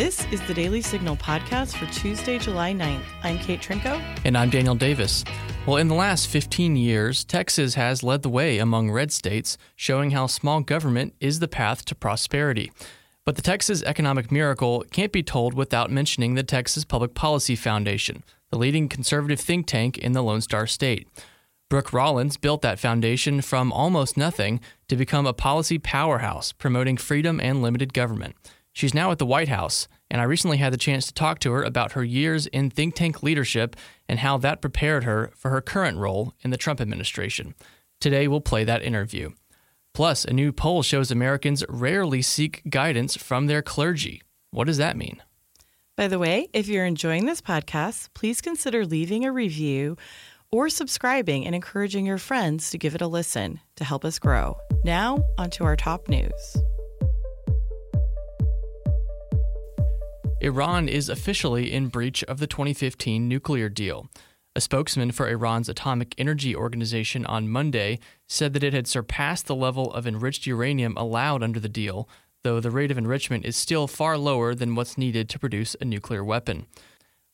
This is the Daily Signal podcast for Tuesday, July 9th. I'm Kate Trinko. And I'm Daniel Davis. Well, in the last 15 years, Texas has led the way among red states, showing how small government is the path to prosperity. But the Texas economic miracle can't be told without mentioning the Texas Public Policy Foundation, the leading conservative think tank in the Lone Star State. Brooke Rollins built that foundation from almost nothing to become a policy powerhouse promoting freedom and limited government. She's now at the White House, and I recently had the chance to talk to her about her years in think tank leadership and how that prepared her for her current role in the Trump administration. Today, we'll play that interview. Plus, a new poll shows Americans rarely seek guidance from their clergy. What does that mean? By the way, if you're enjoying this podcast, please consider leaving a review or subscribing and encouraging your friends to give it a listen to help us grow. Now, onto our top news. Iran is officially in breach of the 2015 nuclear deal. A spokesman for Iran's Atomic Energy Organization on Monday said that it had surpassed the level of enriched uranium allowed under the deal, though the rate of enrichment is still far lower than what's needed to produce a nuclear weapon.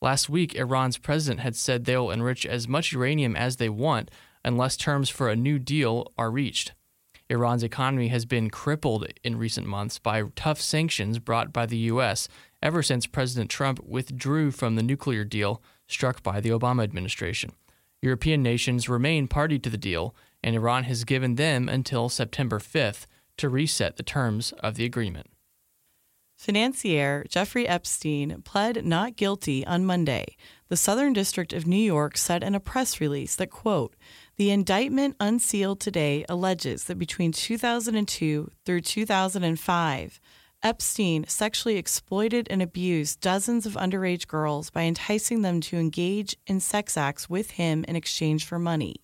Last week, Iran's president had said they will enrich as much uranium as they want unless terms for a new deal are reached. Iran's economy has been crippled in recent months by tough sanctions brought by the U.S. ever since President Trump withdrew from the nuclear deal struck by the Obama administration. European nations remain party to the deal, and Iran has given them until September 5th to reset the terms of the agreement. Financier Jeffrey Epstein pled not guilty on Monday. The Southern District of New York said in a press release that, quote, the indictment unsealed today alleges that between 2002 through 2005, Epstein sexually exploited and abused dozens of underage girls by enticing them to engage in sex acts with him in exchange for money.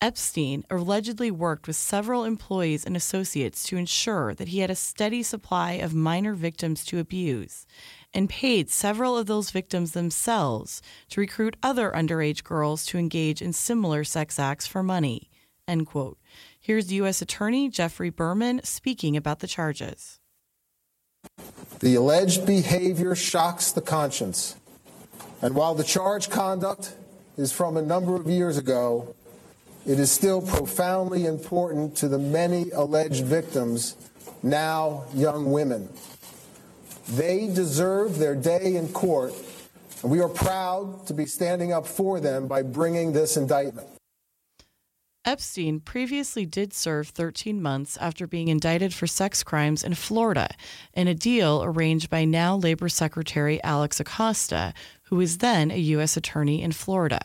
Epstein allegedly worked with several employees and associates to ensure that he had a steady supply of minor victims to abuse and paid several of those victims themselves to recruit other underage girls to engage in similar sex acts for money. End quote. Here's U.S. Attorney Geoffrey Berman speaking about the charges. The alleged behavior shocks the conscience. And while the charged conduct is from a number of years ago, it is still profoundly important to the many alleged victims, now young women. They deserve their day in court, and we are proud to be standing up for them by bringing this indictment. Epstein previously did serve 13 months after being indicted for sex crimes in Florida in a deal arranged by now Labor Secretary Alex Acosta, who was then a U.S. Attorney in Florida.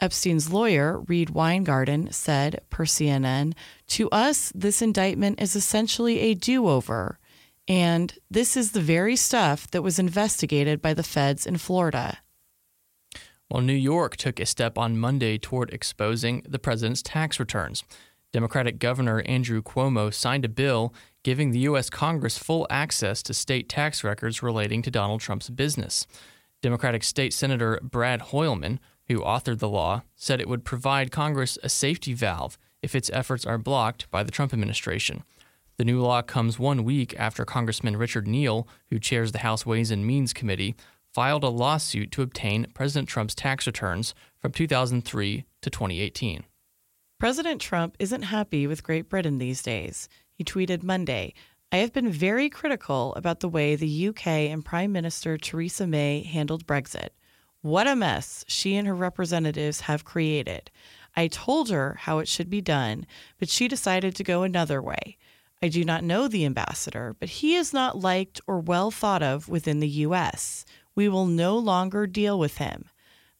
Epstein's lawyer, Reid Weingarten, said per CNN, To us, this indictment is essentially a do over. And this is the very stuff that was investigated by the feds in Florida. Well, New York took a step on Monday toward exposing the president's tax returns. Democratic Governor Andrew Cuomo signed a bill giving the U.S. Congress full access to state tax records relating to Donald Trump's business. Democratic State Senator Brad Hoylman, who authored the law, said it would provide Congress a safety valve if its efforts are blocked by the Trump administration. The new law comes one week after Congressman Richard Neal, who chairs the House Ways and Means Committee, filed a lawsuit to obtain President Trump's tax returns from 2003 to 2018. President Trump isn't happy with Great Britain these days. He tweeted Monday, I have been very critical about the way the UK and Prime Minister Theresa May handled Brexit. What a mess she and her representatives have created. I told her how it should be done, but she decided to go another way. I do not know the ambassador, but he is not liked or well thought of within the U.S we will no longer deal with him.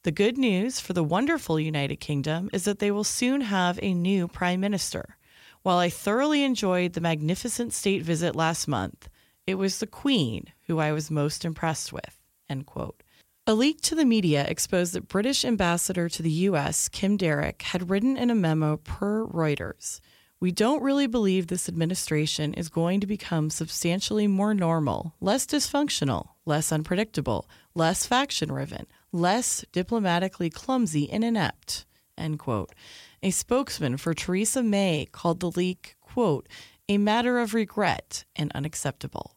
The good news for the wonderful United Kingdom is that they will soon have a new prime minister. While I thoroughly enjoyed the magnificent state visit last month, it was the Queen who I was most impressed with. End quote. A leak to the media exposed that British ambassador to the U.S., Kim Darroch, had written in a memo per Reuters we don't really believe this administration is going to become substantially more normal, less dysfunctional, less unpredictable, less faction riven, less diplomatically clumsy and inept. End quote. A spokesman for Theresa May called the leak, quote, a matter of regret and unacceptable.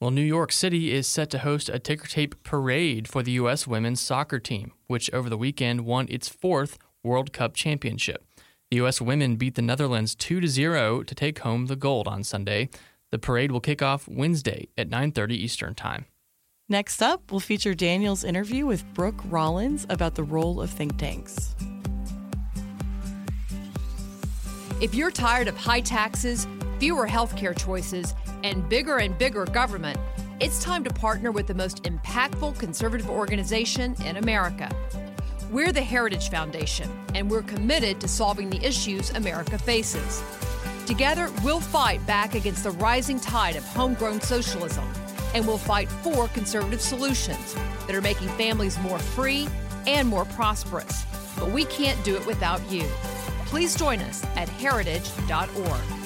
Well, New York City is set to host a ticker tape parade for the U.S. women's soccer team, which over the weekend won its fourth World Cup championship. The U.S. women beat the Netherlands 2 0 to take home the gold on Sunday. The parade will kick off Wednesday at 9:30 Eastern Time. Next up, we'll feature Daniel's interview with Brooke Rollins about the role of think tanks. If you're tired of high taxes, fewer healthcare choices, and bigger and bigger government, it's time to partner with the most impactful conservative organization in America. We're the Heritage Foundation, and we're committed to solving the issues America faces. Together, we'll fight back against the rising tide of homegrown socialism, and we'll fight for conservative solutions that are making families more free and more prosperous. But we can't do it without you. Please join us at heritage.org.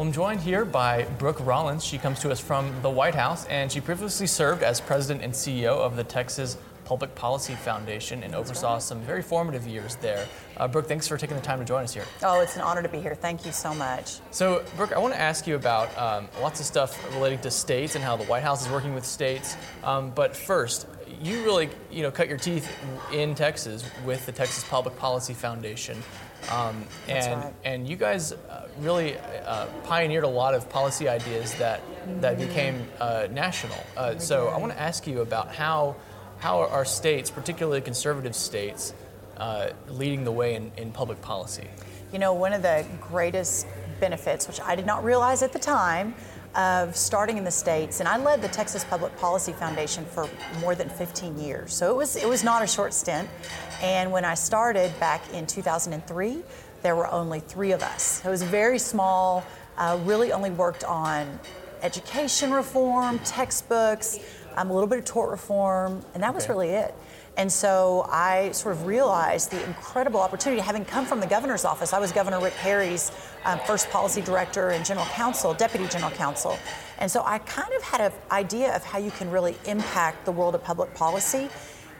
Well, I'm joined here by Brooke Rollins. She comes to us from the White House, and she previously served as president and CEO of the Texas Public Policy Foundation and oversaw right. some very formative years there. Uh, Brooke, thanks for taking the time to join us here. Oh, it's an honor to be here. Thank you so much. So, Brooke, I want to ask you about um, lots of stuff relating to states and how the White House is working with states. Um, but first, you really, you know, cut your teeth in Texas with the Texas Public Policy Foundation. Um, and right. and you guys uh, really uh, pioneered a lot of policy ideas that that became uh, national. Uh, so I want to ask you about how how are states, particularly conservative states, uh, leading the way in, in public policy? You know, one of the greatest benefits, which I did not realize at the time, of starting in the states, and I led the Texas Public Policy Foundation for more than 15 years. So it was it was not a short stint. And when I started back in 2003, there were only three of us. It was very small. Uh, really only worked on education reform, textbooks, um, a little bit of tort reform, and that was really it. And so I sort of realized the incredible opportunity, having come from the governor's office. I was Governor Rick Perry's um, first policy director and general counsel, deputy general counsel. And so I kind of had an idea of how you can really impact the world of public policy.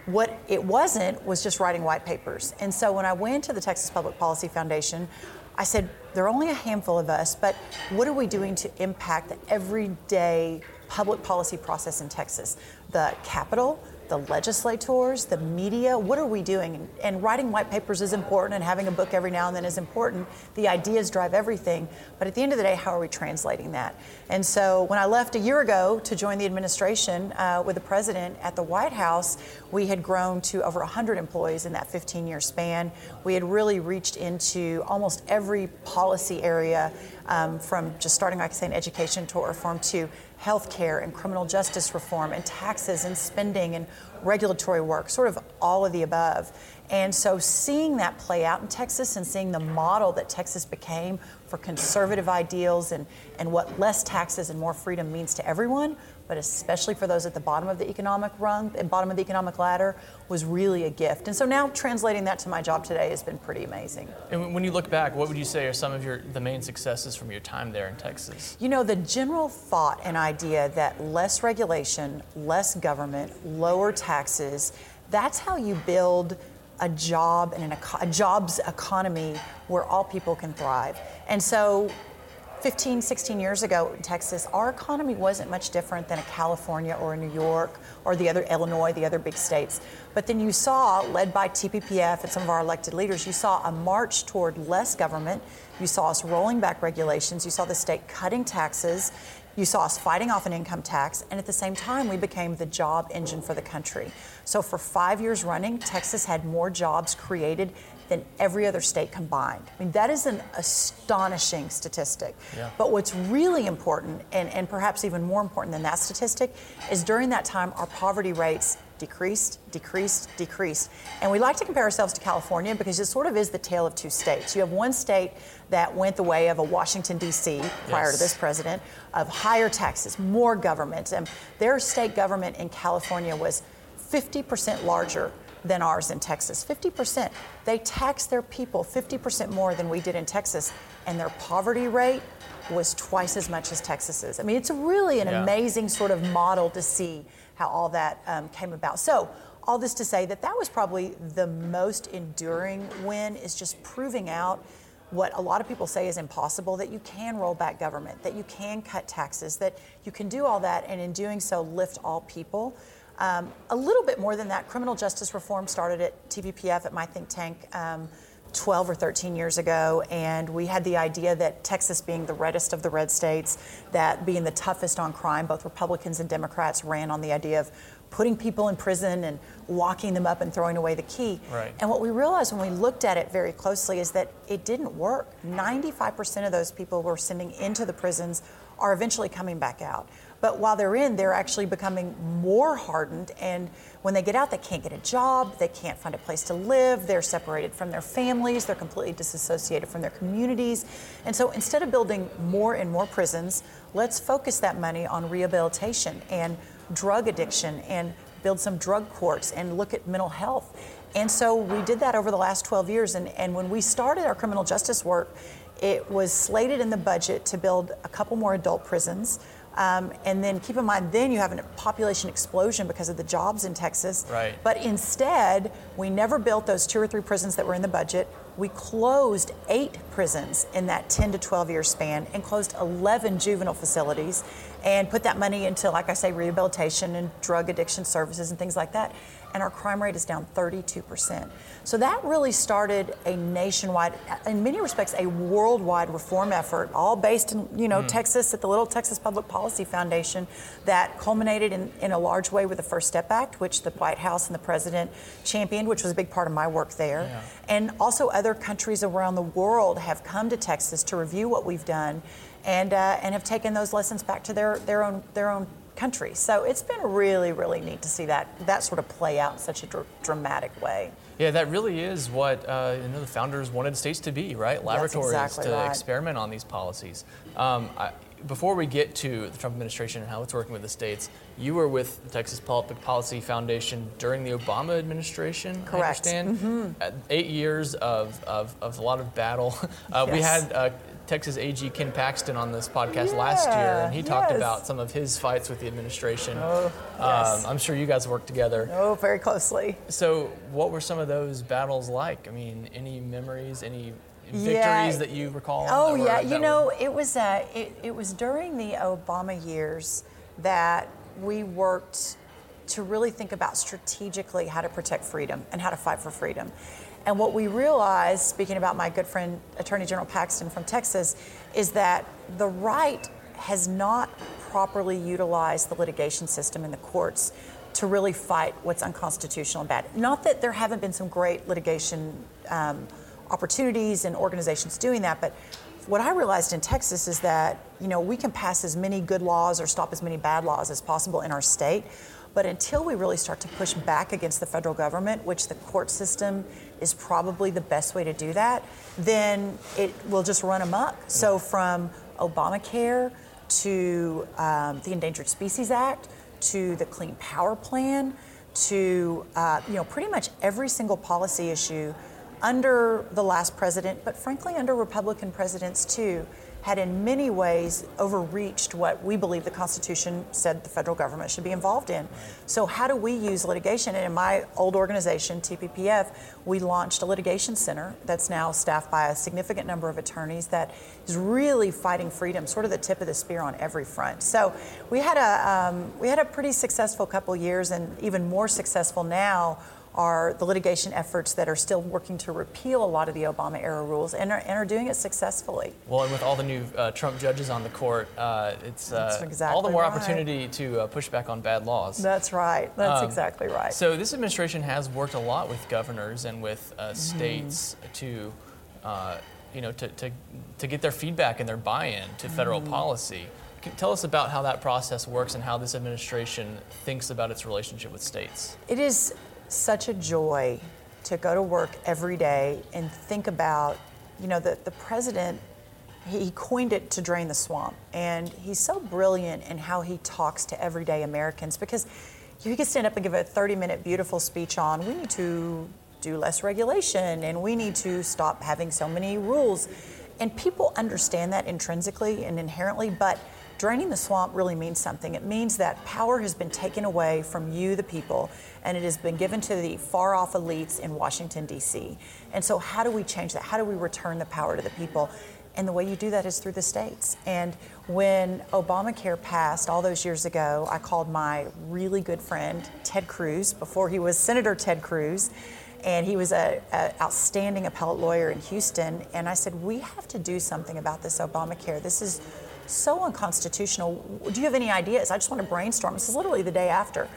What it wasn't was just writing white papers. And so when I went to the Texas Public Policy Foundation, I said, there are only a handful of us, but what are we doing to impact the everyday public policy process in Texas? The Capitol, the legislators, the media, what are we doing? And writing white papers is important, and having a book every now and then is important. The ideas drive everything, but at the end of the day, how are we translating that? And so when I left a year ago to join the administration uh, with the president at the White House, we had grown to over 100 employees in that 15 year span. We had really reached into almost every policy area um, from just starting, like I say, in education to reform to healthcare and criminal justice reform and taxes and spending and regulatory work, sort of all of the above. And so seeing that play out in Texas and seeing the model that Texas became for conservative ideals and, and what less taxes and more freedom means to everyone but especially for those at the bottom of the economic rung, and eh, bottom of the economic ladder, was really a gift. And so now translating that to my job today has been pretty amazing. And when you look back, what would you say are some of your the main successes from your time there in Texas? You know, the general thought and idea that less regulation, less government, lower taxes, that's how you build a job and an, a jobs economy where all people can thrive. And so 15, 16 years ago in Texas, our economy wasn't much different than a California or a New York or the other Illinois, the other big states. But then you saw, led by TPPF and some of our elected leaders, you saw a march toward less government. You saw us rolling back regulations. You saw the state cutting taxes. You saw us fighting off an income tax, and at the same time, we became the job engine for the country. So, for five years running, Texas had more jobs created than every other state combined. I mean, that is an astonishing statistic. Yeah. But what's really important, and, and perhaps even more important than that statistic, is during that time, our poverty rates decreased, decreased, decreased. And we like to compare ourselves to California because it sort of is the tale of two states. You have one state that went the way of a Washington, D.C. prior yes. to this president, of higher taxes, more government. And their state government in California was 50% larger than ours in Texas. 50%. They tax their people 50% more than we did in Texas, and their poverty rate was twice as much as Texas's. I mean, it's really an yeah. amazing sort of model to see how all that um, came about. So, all this to say that that was probably the most enduring win is just proving out what a lot of people say is impossible that you can roll back government, that you can cut taxes, that you can do all that, and in doing so, lift all people. Um, a little bit more than that, criminal justice reform started at TPPF at my think tank. Um, 12 or 13 years ago, and we had the idea that Texas, being the reddest of the red states, that being the toughest on crime, both Republicans and Democrats ran on the idea of putting people in prison and locking them up and throwing away the key. Right. And what we realized when we looked at it very closely is that it didn't work. 95% of those people we're sending into the prisons are eventually coming back out. But while they're in, they're actually becoming more hardened. And when they get out, they can't get a job, they can't find a place to live, they're separated from their families, they're completely disassociated from their communities. And so instead of building more and more prisons, let's focus that money on rehabilitation and drug addiction and build some drug courts and look at mental health. And so we did that over the last 12 years. And, and when we started our criminal justice work, it was slated in the budget to build a couple more adult prisons. Um, and then keep in mind, then you have a population explosion because of the jobs in Texas. Right. But instead, we never built those two or three prisons that were in the budget. We closed eight prisons in that 10 to 12 year span and closed 11 juvenile facilities and put that money into, like I say, rehabilitation and drug addiction services and things like that. And our crime rate is down 32%. So that really started a nationwide, in many respects, a worldwide reform effort, all based in, you know, mm. Texas at the Little Texas Public Policy Foundation that culminated in, in a large way with the First Step Act, which the White House and the President championed, which was a big part of my work there. Yeah. And also other countries around the world have come to Texas to review what we've done and, uh, and have taken those lessons back to their, their, own, their own country. So it's been really, really neat to see that, that sort of play out in such a dr- dramatic way. Yeah, that really is what uh, you know, the founders wanted states to be, right? Laboratories exactly to right. experiment on these policies. Um, I, before we get to the Trump administration and how it's working with the states, you were with the Texas Public Policy Foundation during the Obama administration, Correct. I understand. Mm-hmm. Eight years of, of, of, a lot of battle. Uh, yes. We had uh, Texas AG Ken Paxton on this podcast yeah, last year, and he talked yes. about some of his fights with the administration. Oh, yes. um, I'm sure you guys worked together. Oh, very closely. So, what were some of those battles like? I mean, any memories, any victories that you recall? Oh were, yeah, you know, were... it was uh, it, it was during the Obama years that we worked to really think about strategically how to protect freedom and how to fight for freedom. And what we realized, speaking about my good friend Attorney General Paxton from Texas, is that the right has not properly utilized the litigation system in the courts to really fight what's unconstitutional and bad. Not that there haven't been some great litigation um, opportunities and organizations doing that, but what I realized in Texas is that you know we can pass as many good laws or stop as many bad laws as possible in our state, but until we really start to push back against the federal government, which the court system is probably the best way to do that, then it will just run amok. So from Obamacare to um, the Endangered Species Act to the Clean Power Plan to uh, you know pretty much every single policy issue under the last president, but frankly under Republican presidents too, had in many ways overreached what we believe the Constitution said the federal government should be involved in. So, how do we use litigation? And in my old organization, TPPF, we launched a litigation center that's now staffed by a significant number of attorneys that is really fighting freedom, sort of the tip of the spear on every front. So, we had a um, we had a pretty successful couple years, and even more successful now are the litigation efforts that are still working to repeal a lot of the Obama era rules and are, and are doing it successfully. Well, and with all the new uh, Trump judges on the court, uh, it's uh, exactly all the more right. opportunity to uh, push back on bad laws. That's right. That's um, exactly right. So this administration has worked a lot with governors and with uh, mm-hmm. states to. Uh, you know, to, to, to get their feedback and their buy-in to federal mm. policy. Tell us about how that process works and how this administration thinks about its relationship with states. It is such a joy to go to work every day and think about, you know, the, the president, he coined it to drain the swamp. And he's so brilliant in how he talks to everyday Americans because he can stand up and give a 30 minute beautiful speech on we need to do less regulation and we need to stop having so many rules. And people understand that intrinsically and inherently, but draining the swamp really means something. It means that power has been taken away from you, the people, and it has been given to the far off elites in Washington, D.C. And so, how do we change that? How do we return the power to the people? And the way you do that is through the states. And when Obamacare passed all those years ago, I called my really good friend, Ted Cruz, before he was Senator Ted Cruz, and he was an outstanding appellate lawyer in Houston. And I said, We have to do something about this Obamacare. This is so unconstitutional. Do you have any ideas? I just want to brainstorm. This is literally the day after.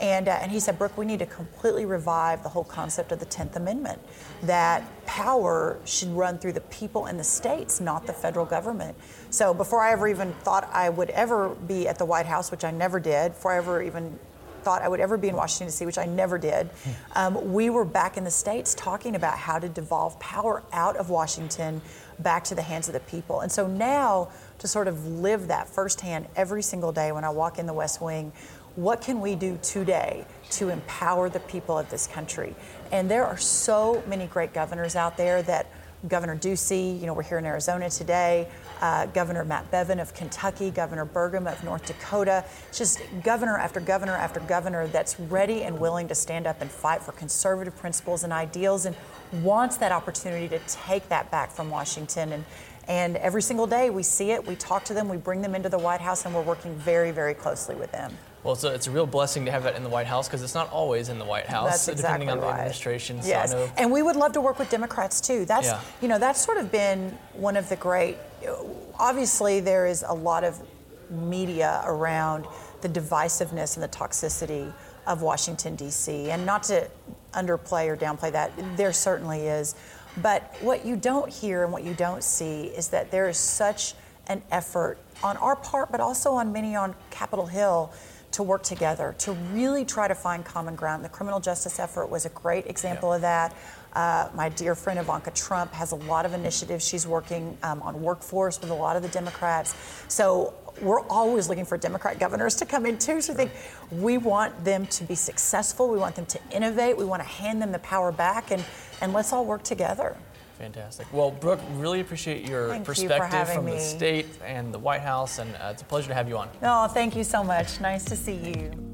And, uh, and he said, Brooke, we need to completely revive the whole concept of the 10th Amendment, that power should run through the people and the states, not the federal government. So before I ever even thought I would ever be at the White House, which I never did, before I ever even thought I would ever be in Washington, D.C., which I never did, um, we were back in the states talking about how to devolve power out of Washington back to the hands of the people. And so now to sort of live that firsthand every single day when I walk in the West Wing, what can we do today to empower the people of this country? And there are so many great governors out there that Governor Ducey, you know, we're here in Arizona today, uh, Governor Matt Bevin of Kentucky, Governor Burgum of North Dakota, just governor after governor after governor that's ready and willing to stand up and fight for conservative principles and ideals and wants that opportunity to take that back from Washington. And, and every single day we see it, we talk to them, we bring them into the White House, and we're working very, very closely with them. Well, so it's a real blessing to have that in the White House because it's not always in the White House, that's exactly depending on right. the administration. Yes, so and we would love to work with Democrats too. That's Yeah. you know that's sort of been one of the great. Obviously, there is a lot of media around the divisiveness and the toxicity of Washington D.C. and not to underplay or downplay that, there certainly is. But what you don't hear and what you don't see is that there is such an effort on our part, but also on many on Capitol Hill to work together, to really try to find common ground. The criminal justice effort was a great example of that. Uh, my dear friend Ivanka Trump has a lot of initiatives. She's working um, on workforce with a lot of the Democrats. So we're always looking for Democrat governors to come in too. So I think we want them to be successful. We want them to innovate. We want to hand them the power back, and, and let's all work together. Fantastic. Well, Brooke, really appreciate your Thank perspective having from me. the state and the White House, and uh, it's a pleasure to have you on. Oh, thank you so much. Nice to see you.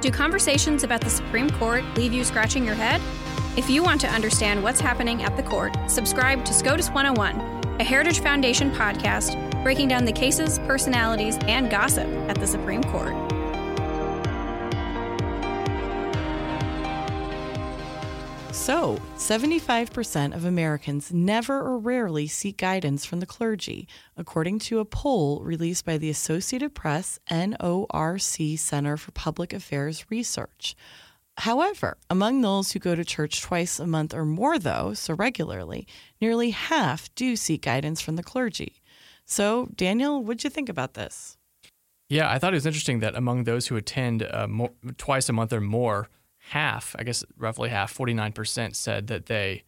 Do conversations about the Supreme Court leave you scratching your head? If you want to understand what's happening at the court, subscribe to SCOTUS 101, a Heritage Foundation podcast breaking down the cases, personalities, and gossip at the Supreme Court. So, 75% of Americans never or rarely seek guidance from the clergy, according to a poll released by the Associated Press NORC Center for Public Affairs Research. However, among those who go to church twice a month or more, though, so regularly, nearly half do seek guidance from the clergy. So, Daniel, what'd you think about this? Yeah, I thought it was interesting that among those who attend uh, mo- twice a month or more, half, I guess roughly half, 49% said that they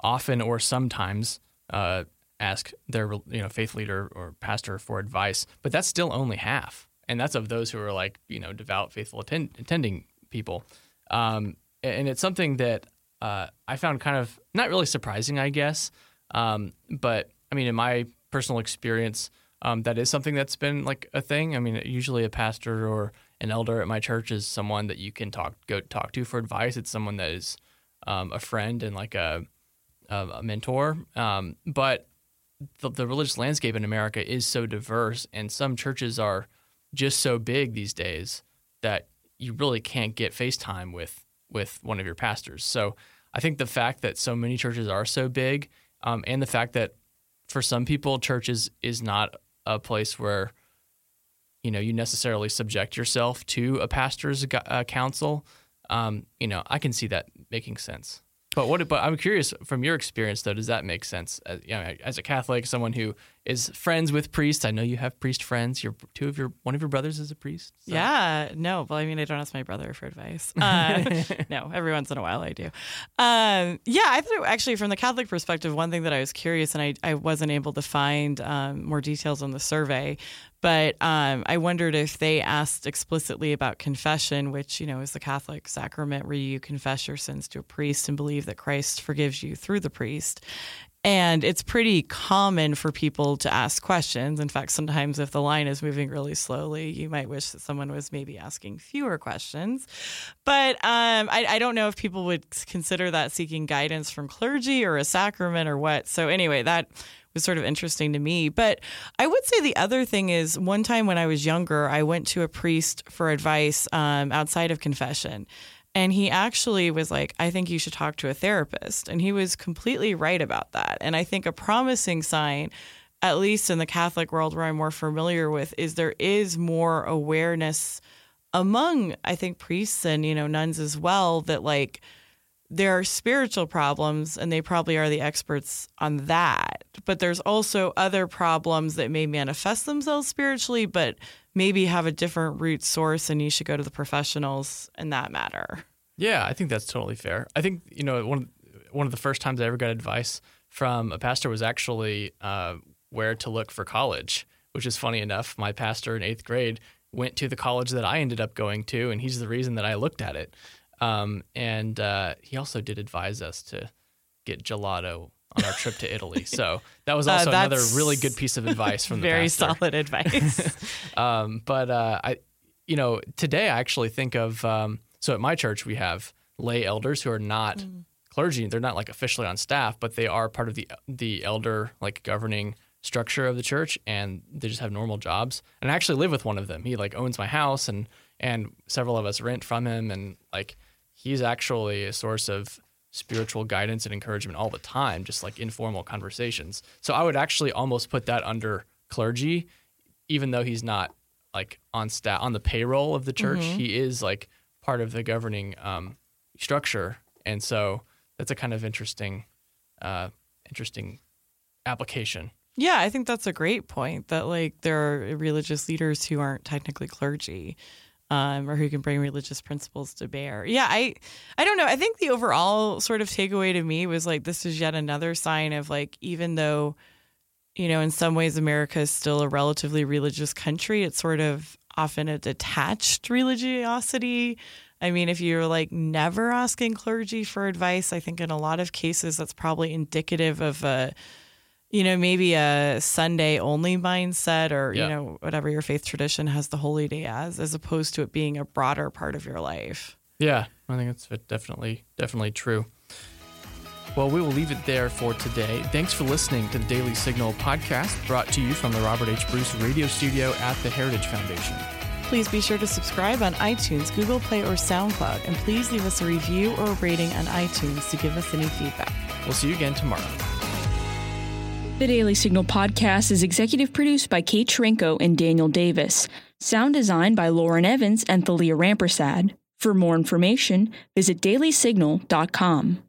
often or sometimes uh, ask their you know faith leader or pastor for advice, but that's still only half, and that's of those who are like you know devout, faithful attend- attending people, um, and it's something that uh, I found kind of not really surprising, I guess, um, but I mean in my personal experience. Um, that is something that's been like a thing. I mean, usually a pastor or an elder at my church is someone that you can talk go talk to for advice. It's someone that is um, a friend and like a a, mentor. Um, but the, the religious landscape in America is so diverse, and some churches are just so big these days that you really can't get FaceTime with with one of your pastors. So I think the fact that so many churches are so big, um, and the fact that for some people, church is, is not a place where you know you necessarily subject yourself to a pastor's uh, counsel. Um, you know, I can see that making sense. But what? But I'm curious from your experience, though. Does that make sense? As, you know, as a Catholic, someone who is friends with priests. I know you have priest friends. Your two of your one of your brothers is a priest. so. Yeah, no, well, I mean, I don't ask my brother for advice. Uh, no, every once in a while I do. Um, yeah, I thought actually from the Catholic perspective, one thing that I was curious and I, I wasn't able to find um, more details on the survey, but um, I wondered if they asked explicitly about confession, which you know is the Catholic sacrament where you confess your sins to a priest and believe that Christ forgives you through the priest. And it's pretty common for people to ask questions. In fact, sometimes if the line is moving really slowly, you might wish that someone was maybe asking fewer questions. But um, I, I, don't know if people would consider that seeking guidance from clergy or a sacrament or what. So, anyway, that was sort of interesting to me. But I would say the other thing is one time when I was younger, I went to a priest for advice um, outside of confession. And he actually was like, I think you should talk to a therapist. And he was completely right about that. And I think a promising sign, at least in the Catholic world where I'm more familiar with, is there is more awareness among, I think, priests and, you know, nuns as well that like there are spiritual problems and they probably are the experts on that. But there's also other problems that may manifest themselves spiritually, but maybe have a different root source and you should go to the professionals in that matter. Yeah, I think that's totally fair. I think, you know, one, one of the first times I ever got advice from a pastor was actually uh, where to look for college, which is funny enough. My pastor in eighth grade went to the college that I ended up going to, and he's the reason that I looked at it. Um, and uh, he also did advise us to get gelato on our trip to Italy. So that was uh, also uh, another really good piece of advice from the very pastor. solid advice. um, but uh, I, you know, today I actually think of um, so at my church we have lay elders who are not mm. clergy. They're not like officially on staff, but they are part of the the elder like governing structure of the church, and they just have normal jobs. And I actually live with one of them. He like owns my house, and and several of us rent from him, and like he's actually a source of spiritual guidance and encouragement all the time, just like informal conversations. So I would actually almost put that under clergy, even though he's not like on stat on the payroll of the church. Mm-hmm. He is like part of the governing um, structure, and so that's a kind of interesting, uh, interesting application. Yeah, I think that's a great point. That like there are religious leaders who aren't technically clergy, um, or who can bring religious principles to bear. Yeah, I, I don't know. I think the overall sort of takeaway to me was like this is yet another sign of like even though, you know, in some ways America is still a relatively religious country, it's sort of often a detached religiosity. I mean, if you're like never asking clergy for advice, I think in a lot of cases that's probably indicative of a you know, maybe a Sunday only mindset or, yeah. you know, whatever your faith tradition has the holy day as, as opposed to it being a broader part of your life. Yeah, I think that's definitely, definitely true. Well, we will leave it there for today. Thanks for listening to the Daily Signal podcast brought to you from the Robert H. Bruce radio studio at the Heritage Foundation. Please be sure to subscribe on iTunes, Google Play, or SoundCloud, and please leave us a review or a rating on iTunes to give us any feedback. We'll see you again tomorrow. The Daily Signal podcast is executive produced by Kate Trinko and Daniel Davis. Sound design by Lauren Evans and Thalia Rampersad. For more information, visit dailysignal.com.